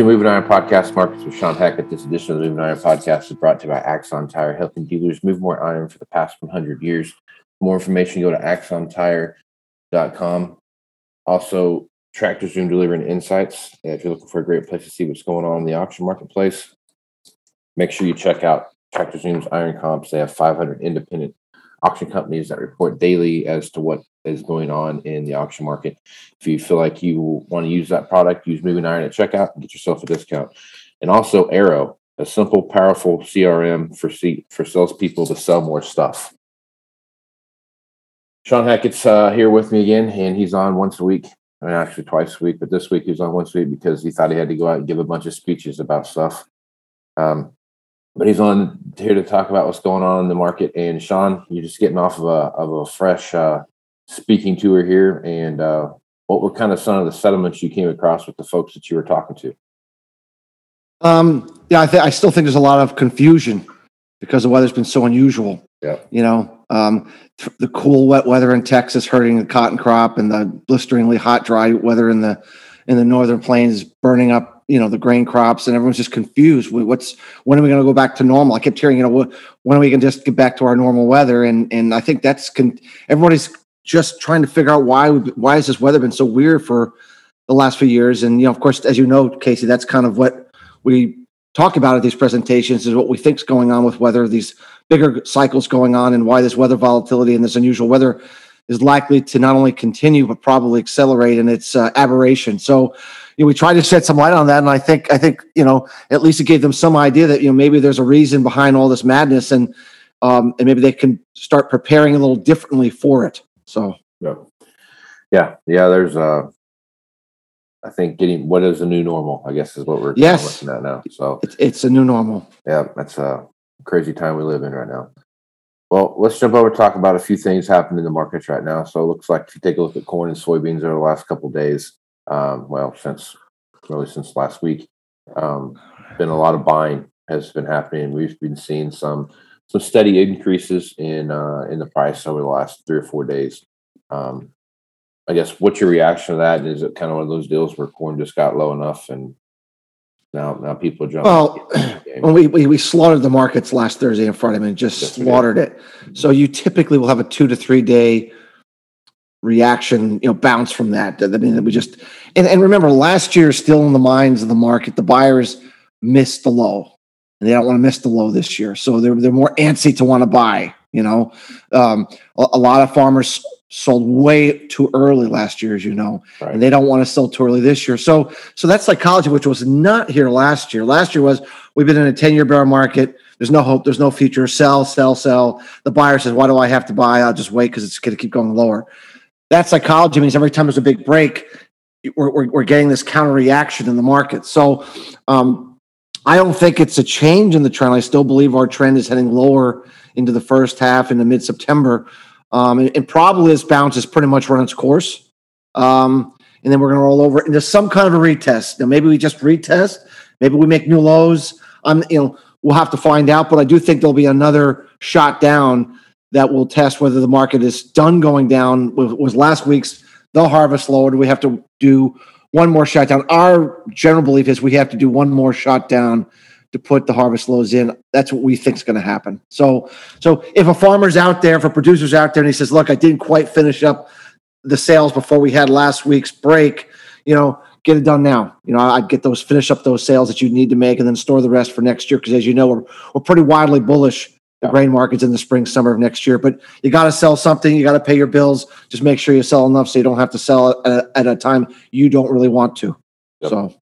To Moving Iron Podcast. Markets with Shawn Hackett. This edition of the Moving Iron Podcast is brought to you by Axon Tire, helping dealers move more iron for the past 100 years. For more information, go to axontire.com. Also, Tractor Zoom delivering insights. If you're looking for a great place to see what's going on in the auction marketplace, make sure you check out Tractor Zoom's Iron Comps. They have 500 independent auction companies that report daily as to what is going on in the auction market. If you feel like you want to use that product, use Moving Iron at checkout and get yourself a discount. And also Arrow, a simple, powerful CRM for see, for salespeople to sell more stuff. Shawn Hackett's uh, here with me again, and he's on once a week. I mean, actually twice a week, but this week he's on once a week because he thought he had to go out and give a bunch of speeches about stuff. Um, but he's on here to talk about what's going on in the market. And Shawn, you're just getting off of a of a fresh uh, speaking to her here. And uh, what were kind of some of the settlements you came across with the folks that you were talking to? Um, yeah, I, th- I still think there's a lot of confusion because the weather's been so unusual. Yeah. You know, um, th- the cool, wet weather in Texas hurting the cotton crop, and the blisteringly hot, dry weather in the in the northern plains burning up, you know, the grain crops, and everyone's just confused. What's when are we going to go back to normal? I kept hearing, you know, wh- when are we going to just get back to our normal weather? And and I think that's con- everybody's just trying to figure out why why has this weather been so weird for the last few years? And you know, of course, as you know, Casey, that's kind of what we talk about at these presentations is what we think's going on with weather, these bigger cycles going on, and why this weather volatility and this unusual weather is likely to not only continue but probably accelerate in its uh, aberration. So, you know, we tried to shed some light on that, and I think I think you know at least it gave them some idea that you know maybe there's a reason behind all this madness, and um, and maybe they can start preparing a little differently for it. So, Yeah, yeah, yeah. There's uh, I think getting what is the new normal. I guess is what we're Yes. looking at now. So it's, it's a new normal. yeah, that's a crazy time we live in right now. Well, let's jump over and talk about a few things happening in the markets right now. So it looks like if you take a look at corn and soybeans over the last couple of days, um, well, since really since last week, um, been a lot of buying has been happening. We've been seeing some some steady increases in uh, in the price over the last three or four days. Um, I guess what's your reaction to that? Is it kind of one of those deals where corn just got low enough and now now people are jumping? Well, when we, we we slaughtered the markets last Thursday and Friday, I mean, just Yes, slaughtered it. So you typically will have a two to three day reaction, you know, bounce from that. I mean, we just and, and remember, last year still in the minds of the market, the buyers missed the low, and they don't want to miss the low this year. So they're they're more antsy to want to buy. You know, um, a, a lot of farmers sold way too early last year, as you know right. and they don't want to sell too early this year. So, so that psychology, which was not here last year. Last year was we've been in a ten-year bear market. There's no hope. There's no future. Sell, sell, sell. The buyer says, "Why do I have to buy? I'll just wait because it's going to keep going lower." That psychology means every time there's a big break, we're, we're, we're getting this counter reaction in the market. So, um, I don't think it's a change in the trend. I still believe our trend is heading lower into the first half into mid September. Um, and, and probably this bounce has pretty much run its course. Um, and then we're going to roll over into some kind of a retest. Now, maybe we just retest. Maybe we make new lows. Um, you know, we'll have to find out. But I do think there'll be another shot down that will test whether the market is done going down. Was last week's the harvest lower? Do we have to do one more shutdown. Our general belief is we have to do one more shutdown to put the harvest lows in. That's what we think is going to happen. So, so if a farmer's out there, if a producer's out there, and he says, "Look, I didn't quite finish up the sales before we had last week's break," you know, get it done now. You know, I'd get those, finish up those sales that you need to make, and then store the rest for next year. Because as you know, we're we're pretty widely bullish the grain markets in the spring, summer of next year. But you got to sell something. You got to pay your bills. Just make sure you sell enough so you don't have to sell at a, at a time you don't really want to. Yep. So.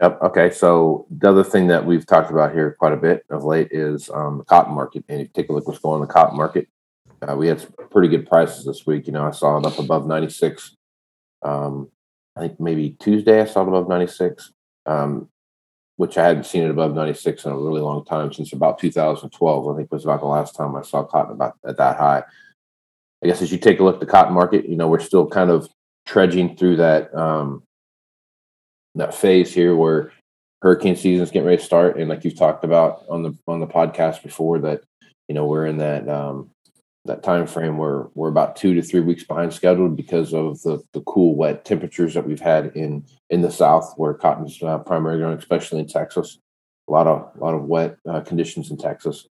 Yep. Okay. So the other thing that we've talked about here quite a bit of late is um, the cotton market. And if you take a look what's going on in the cotton market, uh, we had some pretty good prices this week. You know, I saw it up above 96. Um, I think maybe Tuesday I saw it above 96, um, which I hadn't seen it above 96 in a really long time since about 2012. I think was about the last time I saw cotton about at that high. I guess as you take a look at the cotton market, you know, we're still kind of trudging through that um, that phase here where hurricane season is getting ready to start, and like you've talked about on the on the podcast before, that you know we're in that um, that time frame where we're about two to three weeks behind schedule because of the the cool, wet temperatures that we've had in in the south, where cotton's uh, primarily grown, especially in Texas. A lot of a lot of wet uh, conditions in Texas.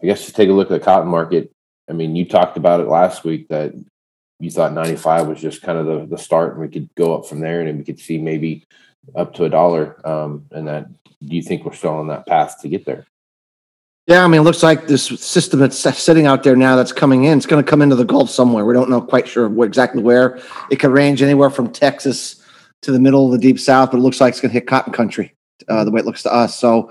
I guess to take a look at the cotton market. I mean, you talked about it last week that you thought 95 was just kind of the, the start and we could go up from there and we could see maybe up to a dollar um, and that do you think we're still on that path to get there yeah i mean it looks like this system that's sitting out there now that's coming in it's going to come into the gulf somewhere we don't know quite sure exactly where it could range anywhere from texas to the middle of the deep south but it looks like it's going to hit cotton country uh, the way it looks to us so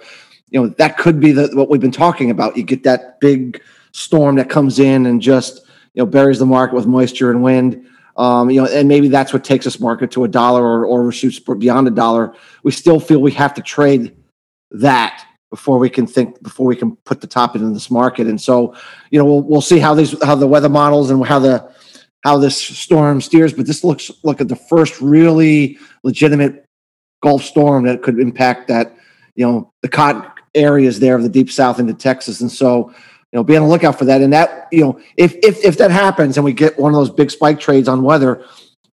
you know that could be the, what we've been talking about you get that big storm that comes in and just you know buries the market with moisture and wind. Um, you know, and maybe that's what takes this market to a dollar or or shoots beyond a dollar. We still feel we have to trade that before we can think before we can put the top into this market. And so, you know, we'll we'll see how these how the weather models and how the how this storm steers. But this looks like the first really legitimate Gulf storm that could impact that you know the cotton areas there of the deep south into Texas. And so, you know, be on the lookout for that. And that, you know, if if if that happens and we get one of those big spike trades on weather,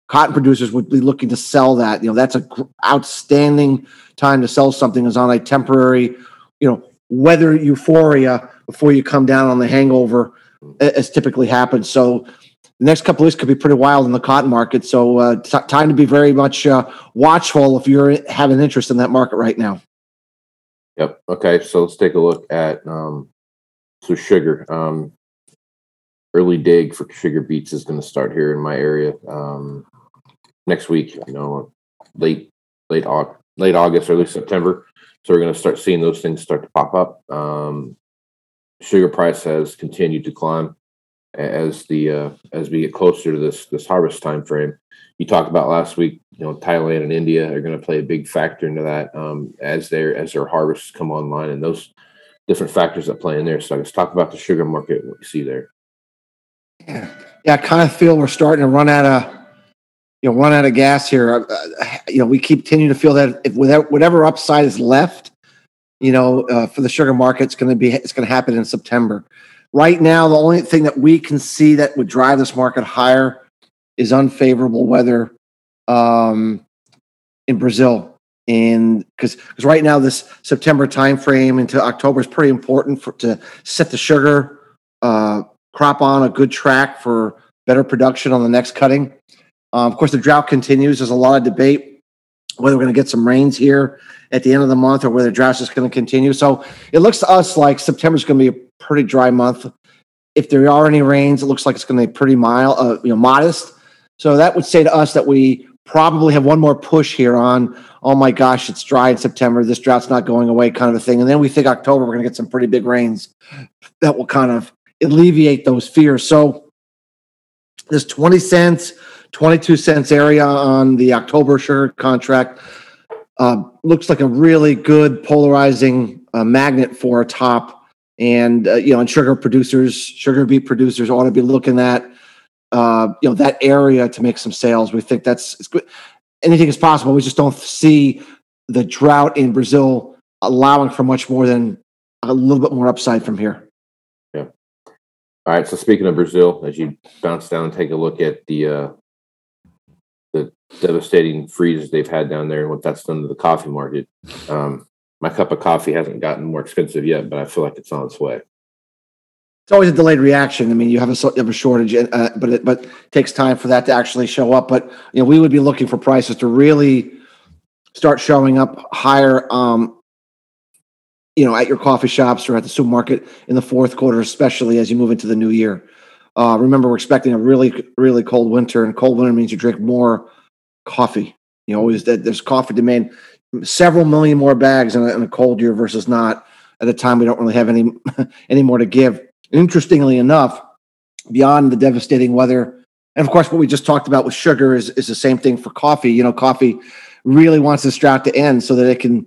cotton producers would be looking to sell that. You know, that's a outstanding time to sell something is on a temporary, you know, weather euphoria before you come down on the hangover, as typically happens. So the next couple weeks could be pretty wild in the cotton market. So uh, t- time to be very much uh, watchful if you're having interest in that market right now. Yep. Okay. So let's take a look at um, so sugar. Um, early dig for sugar beets is going to start here in my area um, next week. You know, late late August, late August, early September. So we're going to start seeing those things start to pop up. Um, sugar price has continued to climb as the uh, as we get closer to this this harvest time frame. You talked about last week. You know, Thailand and India are going to play a big factor into that um, as their as their harvests come online, and those different factors that play in there. So let's talk about the sugar market, what you see there. Yeah, yeah, I kind of feel we're starting to run out of, you know, run out of gas here. Uh, uh you know, we keep continuing to feel that if whatever upside is left, you know, uh, for the sugar market, it's going to be it's going to happen in September. Right now, the only thing that we can see that would drive this market higher is unfavorable weather um, in Brazil and because because right now this September timeframe into October is pretty important for to set the sugar uh, crop on a good track for better production on the next cutting. Um, of course, the drought continues. There's a lot of debate whether we're going to get some rains here at the end of the month or whether the drought is going to continue. So it looks to us like September is going to be a pretty dry month. If there are any rains, it looks like it's going to be pretty mild, uh, you know, modest. So that would say to us that we probably have one more push here on oh my gosh, it's dry in September. This drought's not going away, kind of a thing. And then we think October, we're going to get some pretty big rains that will kind of alleviate those fears. So this 20 cents, 22 cents area on the October sugar contract uh, looks like a really good polarizing uh, magnet for a top. And, uh, you know, and sugar producers, sugar beet producers ought to be looking at, uh, you know, that area to make some sales. We think that's it's good anything is possible. We just don't see the drought in Brazil allowing for much more than a little bit more upside from here. Yeah. All right. So speaking of Brazil, as you bounce down and take a look at the uh, the devastating freezes they've had down there and what that's done to the coffee market. Um, my cup of coffee hasn't gotten more expensive yet, but I feel like it's on its way. It's always a delayed reaction. I mean, you have a, you have a shortage, uh, but it, but it takes time for that to actually show up. But you know, we would be looking for prices to really start showing up higher. Um, you know, at your coffee shops or at the supermarket in the fourth quarter, especially as you move into the new year. Uh, remember, we're expecting a really, really cold winter, and cold winter means you drink more coffee. You know, always that there's coffee demand, several million more bags in a, in a cold year versus not. At a time we don't really have any any more to give. Interestingly enough, beyond the devastating weather, and of course, what we just talked about with sugar is is the same thing for coffee. You know, coffee really wants this drought to end so that it can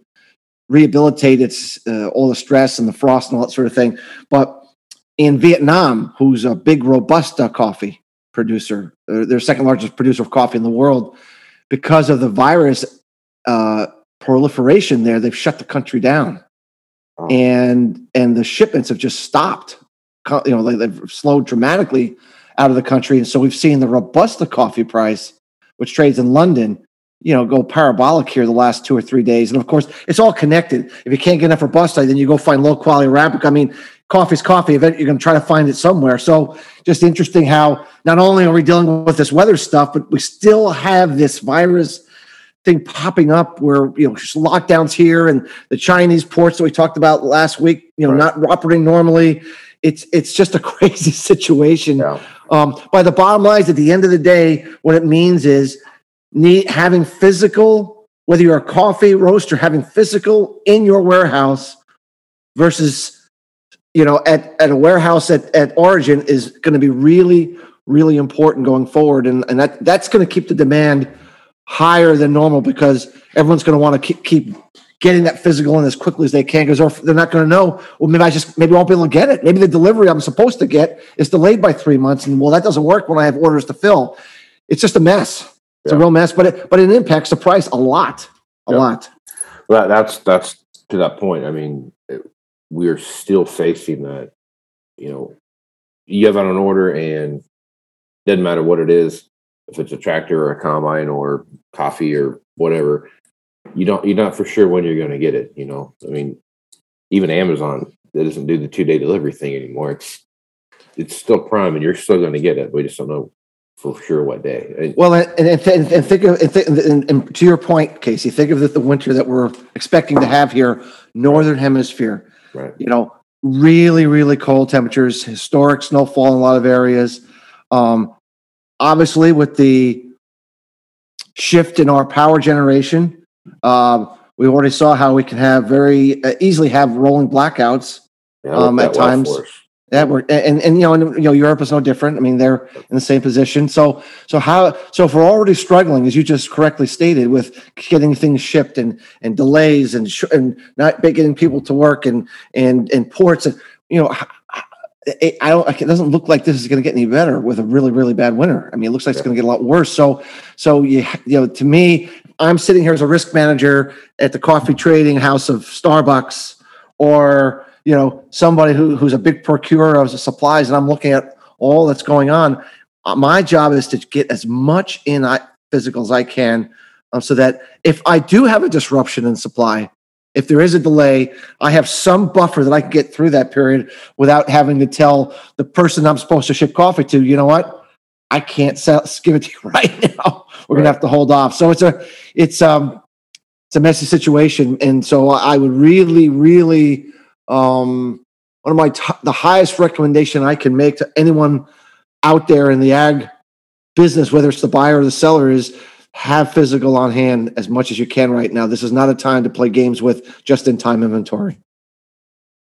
rehabilitate its uh, all the stress and the frost and all that sort of thing. But in Vietnam, who's a big Robusta coffee producer, uh, their second largest producer of coffee in the world, because of the virus uh, proliferation there, they've shut the country down, oh. and and the shipments have just stopped. You know, they've slowed dramatically out of the country, and so we've seen the Robusta coffee price, which trades in London, you know, go parabolic here the last two or three days. And of course, it's all connected. If you can't get enough Robusta, then you go find low quality Arabica. I mean, coffee's coffee. Event, you're going to try to find it somewhere. So just interesting how not only are we dealing with this weather stuff, but we still have this virus thing popping up where, you know, just lockdowns here and the Chinese ports that we talked about last week, you know, right. not operating normally. It's, it's just a crazy situation. Yeah. Um, by the bottom lines, at the end of the day, what it means is need having physical, whether you're a coffee roaster, having physical in your warehouse versus, you know, at, at a warehouse at, at origin is going to be really, really important going forward. And, and that, that's going to keep the demand higher than normal because everyone's going to want to keep, keep getting that physical in as quickly as they can because they're not going to know well maybe i just maybe i won't be able to get it. Maybe the delivery i'm supposed to get is delayed by three months and well that doesn't work when i have orders to fill. It's just a mess it's yeah. a real mess, but it but it impacts the price a lot, a yeah. lot. Well, that's that's to that point. I mean, it, we're still facing that. You know, you have on an order, and doesn't matter what it is, if it's a tractor or a combine or coffee or whatever, you don't you're not for sure when you're going to get it. You know, I mean, even Amazon that doesn't do the two day delivery thing anymore. It's it's still prime, and you're still going to get it. We just don't know for sure what day. Well, and, and, and think of and, th- and, and, to your point, Casey, think of the, the winter that we're expecting to have here, northern hemisphere. Right. You know, really, really cold temperatures, historic snowfall in a lot of areas. Um, obviously, with the shift in our power generation, uh, we already saw how we can have very uh, easily have rolling blackouts yeah, um, at times. That worked, and, and you know, and, you know, Europe is no different. I mean, they're in the same position. So, so how? So, if we're already struggling, as you just correctly stated, with getting things shipped and and delays and sh- and not getting people to work and and and ports, and you know, it, I don't. It doesn't look like this is going to get any better with a really really bad winter. I mean, it looks like yeah. it's going to get a lot worse. So, so you you know, to me, I'm sitting here as a risk manager at the coffee trading house of Starbucks or you know somebody who, who's a big procurer of supplies and i'm looking at all that's going on. Uh, my job is to get as much in physical as i can um, so that if i do have a disruption in supply if there is a delay i have some buffer that i can get through that period without having to tell the person i'm supposed to ship coffee to you know what? I can't sell, give it to you right now. We're right. gonna have to hold off. So it's a it's um it's a messy situation and so i would really really um, one of my t- the highest recommendation I can make to anyone out there in the ag business, whether it's the buyer or the seller, is have physical on hand as much as you can right now. This is not a time to play games with just in time inventory.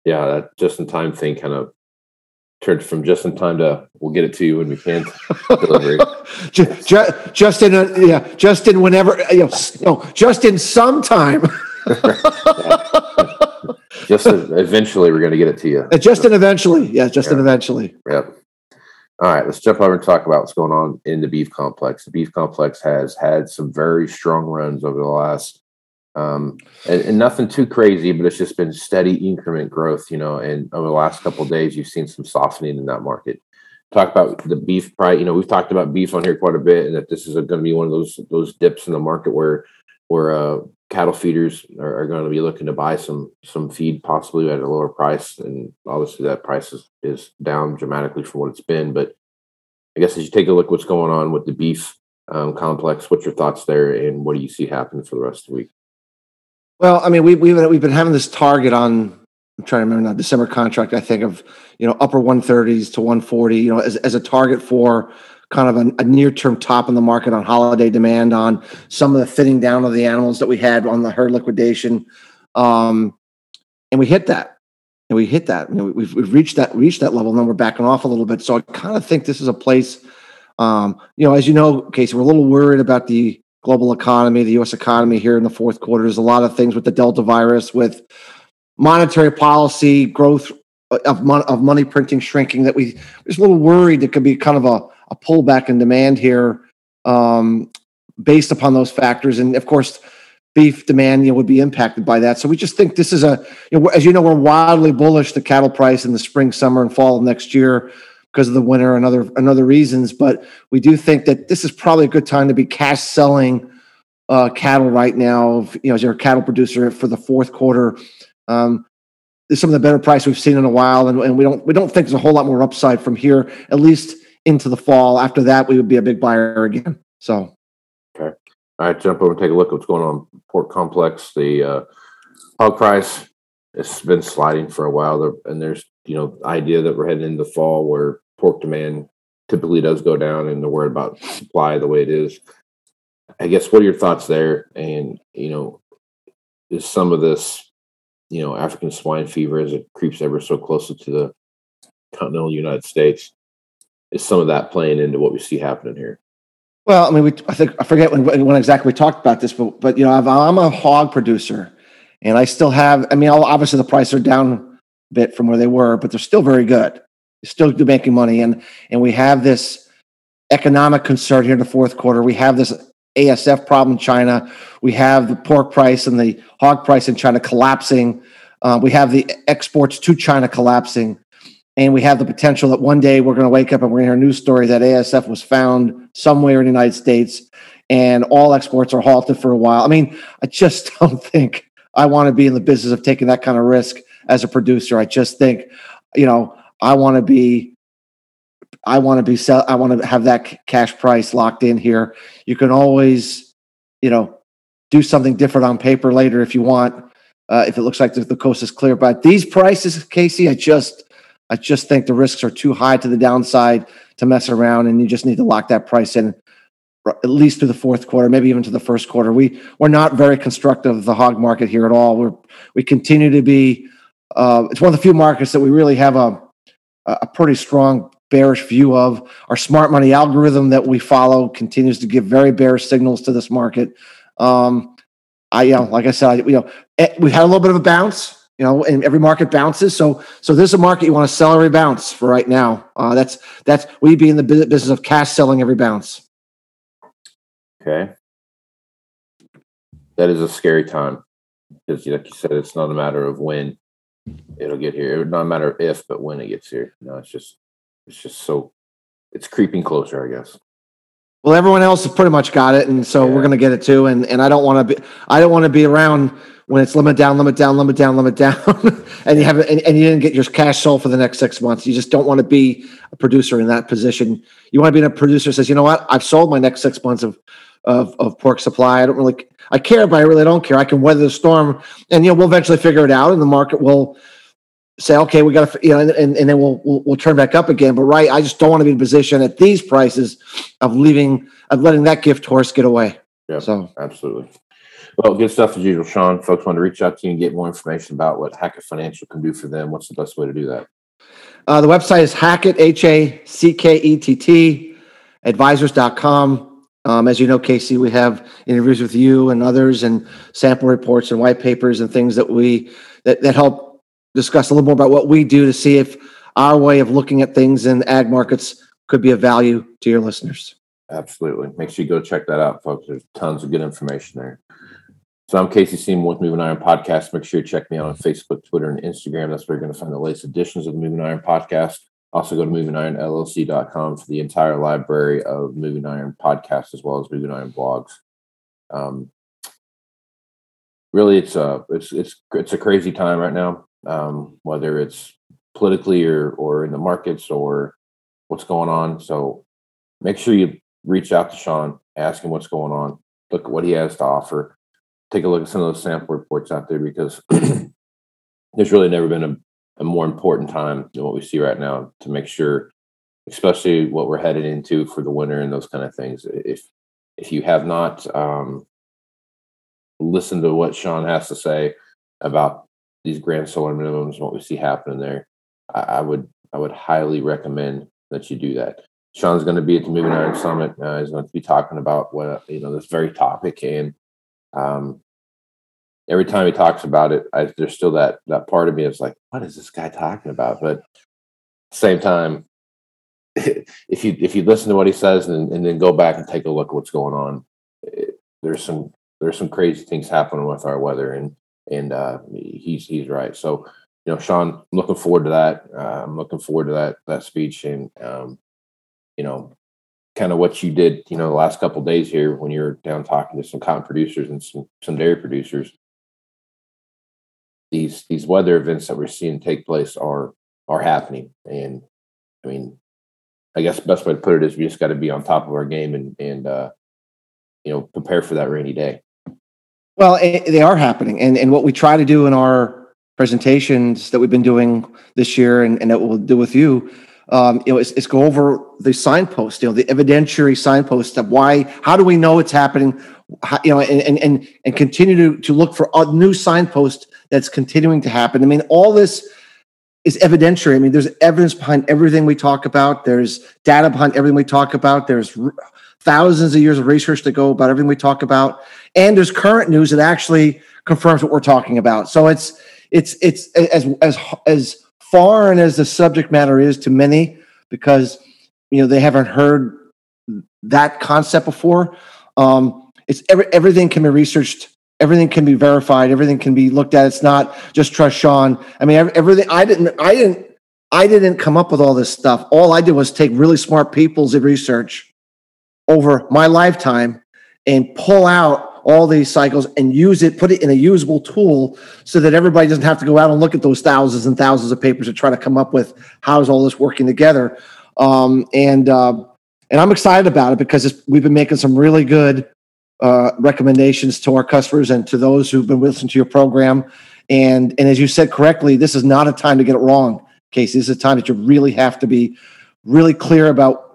Yeah, that just in time thing kind of turned from just in time to we'll get it to you when we can delivery. just, just in a, yeah, just in whenever you know, no, just in some time. just eventually, we're going to get it to you. Uh, just and eventually, yeah, just yeah. and eventually. Yep. All right, let's jump over and talk about what's going on in the beef complex. The beef complex has had some very strong runs over the last, um, and, and, nothing too crazy, but it's just been steady increment growth. You know, and over the last couple days, you've seen some softening in that market. talk about the beef price. You know, we've talked about beef on here quite a bit, and that this is going to be one of those those dips in the market where where uh, cattle feeders are, are, going to be looking to buy some some feed possibly at a lower price, and obviously that price is, is down dramatically from what it's been. But I guess as you take a look what's going on with the beef um, complex, what's your thoughts there, and what do you see happening for the rest of the week? Well, I mean, we, we've we've been having this target on. I'm trying to remember now. December contract, I think of you know upper 130s to 140. You know, as as a target for kind of a, a near term top in the market on holiday demand on some of the thinning down of the animals that we had on the herd liquidation, um, and we hit that. And we hit that. We've we've reached that reached that level. And then we're backing off a little bit. So I kind of think this is a place. Um, you know, as you know, Casey, we're a little worried about the global economy, the U.S. economy here in the fourth quarter. There's a lot of things with the Delta virus, with monetary policy, growth of, mon- of money printing shrinking. That we just a little worried that could be kind of a, a pullback in demand here, um, based upon those factors. And of course, beef demand you know would be impacted by that. So we just think this is a you know, as you know we're wildly bullish the cattle price in the spring, summer, and fall of next year because of the winter and other and other reasons. But we do think that this is probably a good time to be cash selling uh, cattle right now. You know, as you're a cattle producer for the fourth quarter, um, some of the better price we've seen in a while, and, and we don't we don't think there's a whole lot more upside from here, at least into the fall. After that, we would be a big buyer again. So, okay, all right, jump over and take a look at what's going on pork complex. The uh, hog price it's been sliding for a while, and there's you know idea that we're heading into fall where pork demand typically does go down, and they're worried about supply the way it is. I guess what are your thoughts there? And you know, is some of this, you know, African swine fever as it creeps ever so closer to the continental United States, is some of that playing into what we see happening here? Well, I mean, we, I think I forget when, when exactly we talked about this, but but you know, I'm a hog producer, and I still have. I mean, obviously the prices are down a bit from where they were, but they're still very good. still making money, and and we have this economic concern here in the fourth quarter. We have this ASF problem in China. We have the pork price and the hog price in China collapsing. Uh, we have the exports to China collapsing. And we have the potential that one day we're going to wake up and we're going to hear a news story that ASF was found somewhere in the United States and all exports are halted for a while. I mean, I just don't think I want to be in the business of taking that kind of risk as a producer. I just think, you know, I want to be I want to be sell I want to have that cash price locked in here. You can always, you know, do something different on paper later if you want. Uh, if it looks like the, the coast is clear, but these prices, Casey, I just, I just think the risks are too high to the downside to mess around, and you just need to lock that price in at least through the fourth quarter, maybe even to the first quarter. We we're not very constructive of the hog market here at all. We're we continue to be. Uh, it's one of the few markets that we really have a a pretty strong bearish view of. Our smart money algorithm that we follow continues to give very bearish signals to this market. Um, I, you know, like I said, you know, eh, we've had a little bit of a bounce. You know, and every market bounces. So, so this is a market you want to sell every bounce for right now. Uh, that's that's we be in the business of cash selling every bounce. Okay. That is a scary time because, like you said, it's not a matter of when it'll get here. It's not a matter of if, but when it gets here. No, it's just, it's just so, it's creeping closer, I guess. Well, everyone else has pretty much got it, and so yeah. we're going to get it too. And and I don't want to be, I don't want to be around when it's limit down, limit down, limit down, limit down, and you have and, and you didn't get your cash sold for the next six months. You just don't want to be a producer in that position. You want to be a producer says, you know what, I've sold my next six months of of, of pork supply. I don't really, I care, but I really don't care. I can weather the storm, and you know we'll eventually figure it out, and the market will say, okay, we got to, you know, and, and, and then we'll, we'll, we'll turn back up again. But right, I just don't want to be in a position at these prices of leaving of letting that gift horse get away. Yeah, so absolutely. Well, good stuff as usual, Shawn. Folks want to reach out to you and get more information about what Hackett Financial can do for them. What's the best way to do that? Uh, the website is Hackett, H A C K E T T, advisors.com. Um, as you know, Casey, we have interviews with you and others, and sample reports and white papers and things that we that, that help discuss a little more about what we do to see if our way of looking at things in ag markets could be of value to your listeners. Absolutely. Make sure you go check that out, folks. There's tons of good information there. So I'm Casey Seymour with Moving Iron Podcast. Make sure you check me out on Facebook, Twitter, and Instagram. That's where you're going to find the latest editions of the Moving Iron Podcast. Also, go to movingironllc.com for the entire library of Moving Iron podcasts as well as Moving Iron blogs. Um, really, it's a it's it's it's a crazy time right now. Um, whether it's politically or or in the markets or what's going on. So make sure you reach out to Shawn, ask him what's going on, look at what he has to offer, take a look at some of those sample reports out there because there's really never been a, a more important time than what we see right now to make sure, especially what we're headed into for the winter and those kind of things. If if you have not um, listened to what Shawn has to say about these grand solar minimums and what we see happening there, I, I would I would highly recommend that you do that. Shawn's going to be at the Moving Iron Summit. Uh, he's going to be talking about what you know this very topic, and um, every time he talks about it, I, there's still that that part of me is like, what is this guy talking about? But same time, if you if you listen to what he says and, and then go back and take a look at what's going on, it, there's some there's some crazy things happening with our weather, and and uh, he's he's right. So you know, Shawn, looking forward to that. Uh, I'm looking forward to that that speech, and um, you know, kind of what you did, you know, the last couple days here when you're down talking to some cotton producers and some some dairy producers. These these weather events that we're seeing take place are are happening, and I mean, I guess the best way to put it is we just got to be on top of our game and and uh, you know prepare for that rainy day. Well, they are happening, and and what we try to do in our presentations that we've been doing this year, and, and that we'll do with you, um, you know, it's, go over the signpost, you know, the evidentiary signpost of why, how do we know it's happening, how, you know, and, and, and continue to, to look for a new signpost that's continuing to happen. I mean, all this is evidentiary. I mean, there's evidence behind everything we talk about. There's data behind everything we talk about. There's thousands of years of research to go about everything we talk about. And there's current news that actually confirms what we're talking about. So it's, it's, it's as, as, as, foreign as the subject matter is to many because you know they haven't heard that concept before. Um, it's every, everything can be researched. Everything can be verified. Everything can be looked at. It's not just trust shawn. I mean everything i didn't i didn't i didn't come up with all this stuff. All i did was take really smart people's research over my lifetime and pull out all these cycles and use it, put it in a usable tool so that everybody doesn't have to go out and look at those thousands and thousands of papers to try to come up with how's all this working together. Um, and uh, and I'm excited about it because we've been making some really good uh, recommendations to our customers and to those who've been listening to your program. And and as you said correctly, this is not a time to get it wrong, Casey. This is a time that you really have to be really clear about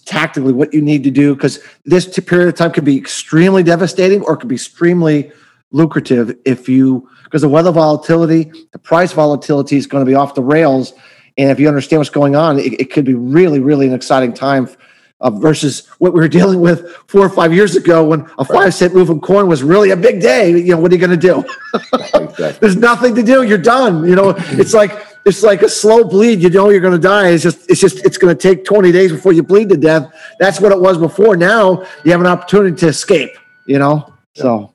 tactically what you need to do because this period of time could be extremely devastating or it could be extremely lucrative if you because the weather volatility the price volatility is going to be off the rails. And if you understand what's going on it, it could be really really an exciting time uh, versus what we were dealing with four or five years ago when a five cent move in corn was really a big day. You know what are you going to do? Exactly. there's nothing to do. You're done. You know it's like it's like a slow bleed. You know you're going to die. It's just it's just it's going to take 20 days before you bleed to death. That's what it was before. Now you have an opportunity to escape. You know, yep. so.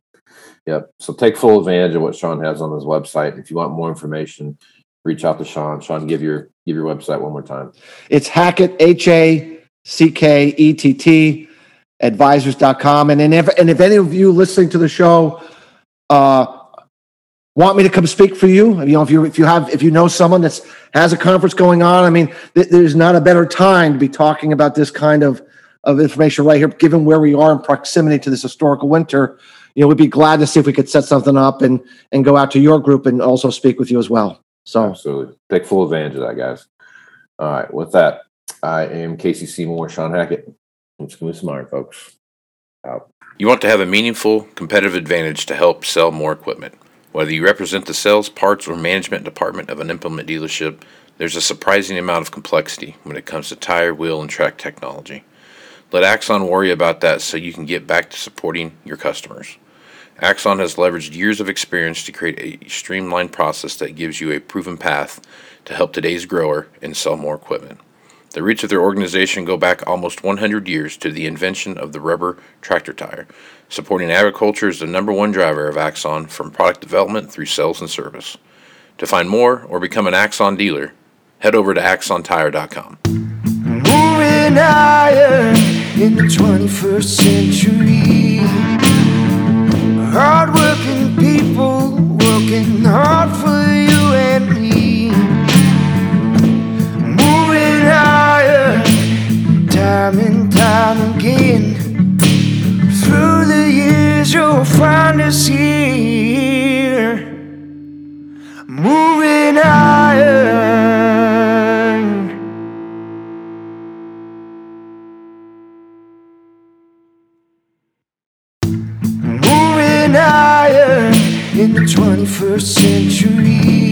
Yep. So take full advantage of what Shawn has on his website. If you want more information, reach out to Shawn. Shawn, give your give your website one more time. It's Hackett H A C K E T T advisors.com. And, and if and if any of you listening to the show uh want me to come speak for you? You know, if you if you have if you know someone that's has a conference going on, I mean, th- there's not a better time to be talking about this kind of of information right here, given where we are in proximity to this historical winter. You know, we'd be glad to see if we could set something up and and go out to your group and also speak with you as well. So absolutely, take full advantage of that, guys. All right, with that, I am Casey Seymour, Shawn Hackett. Let's go some iron, folks. Out. You want to have a meaningful competitive advantage to help sell more equipment. Whether you represent the sales, parts, or management department of an implement dealership, there's a surprising amount of complexity when it comes to tire, wheel, and track technology. Let Axon worry about that so you can get back to supporting your customers. Axon has leveraged years of experience to create a streamlined process that gives you a proven path to help today's grower and sell more equipment. The roots of their organization go back almost 100 years to the invention of the rubber tractor tire, Supporting agriculture is the number one driver of Axon from product development through sales and service. To find more or become an Axon dealer, head over to axontire.com. Moving higher in the 21st century. Hardworking people working hard for you and me. Moving higher, time and time again. You'll find us here. Moving higher. Moving higher in the 21st century.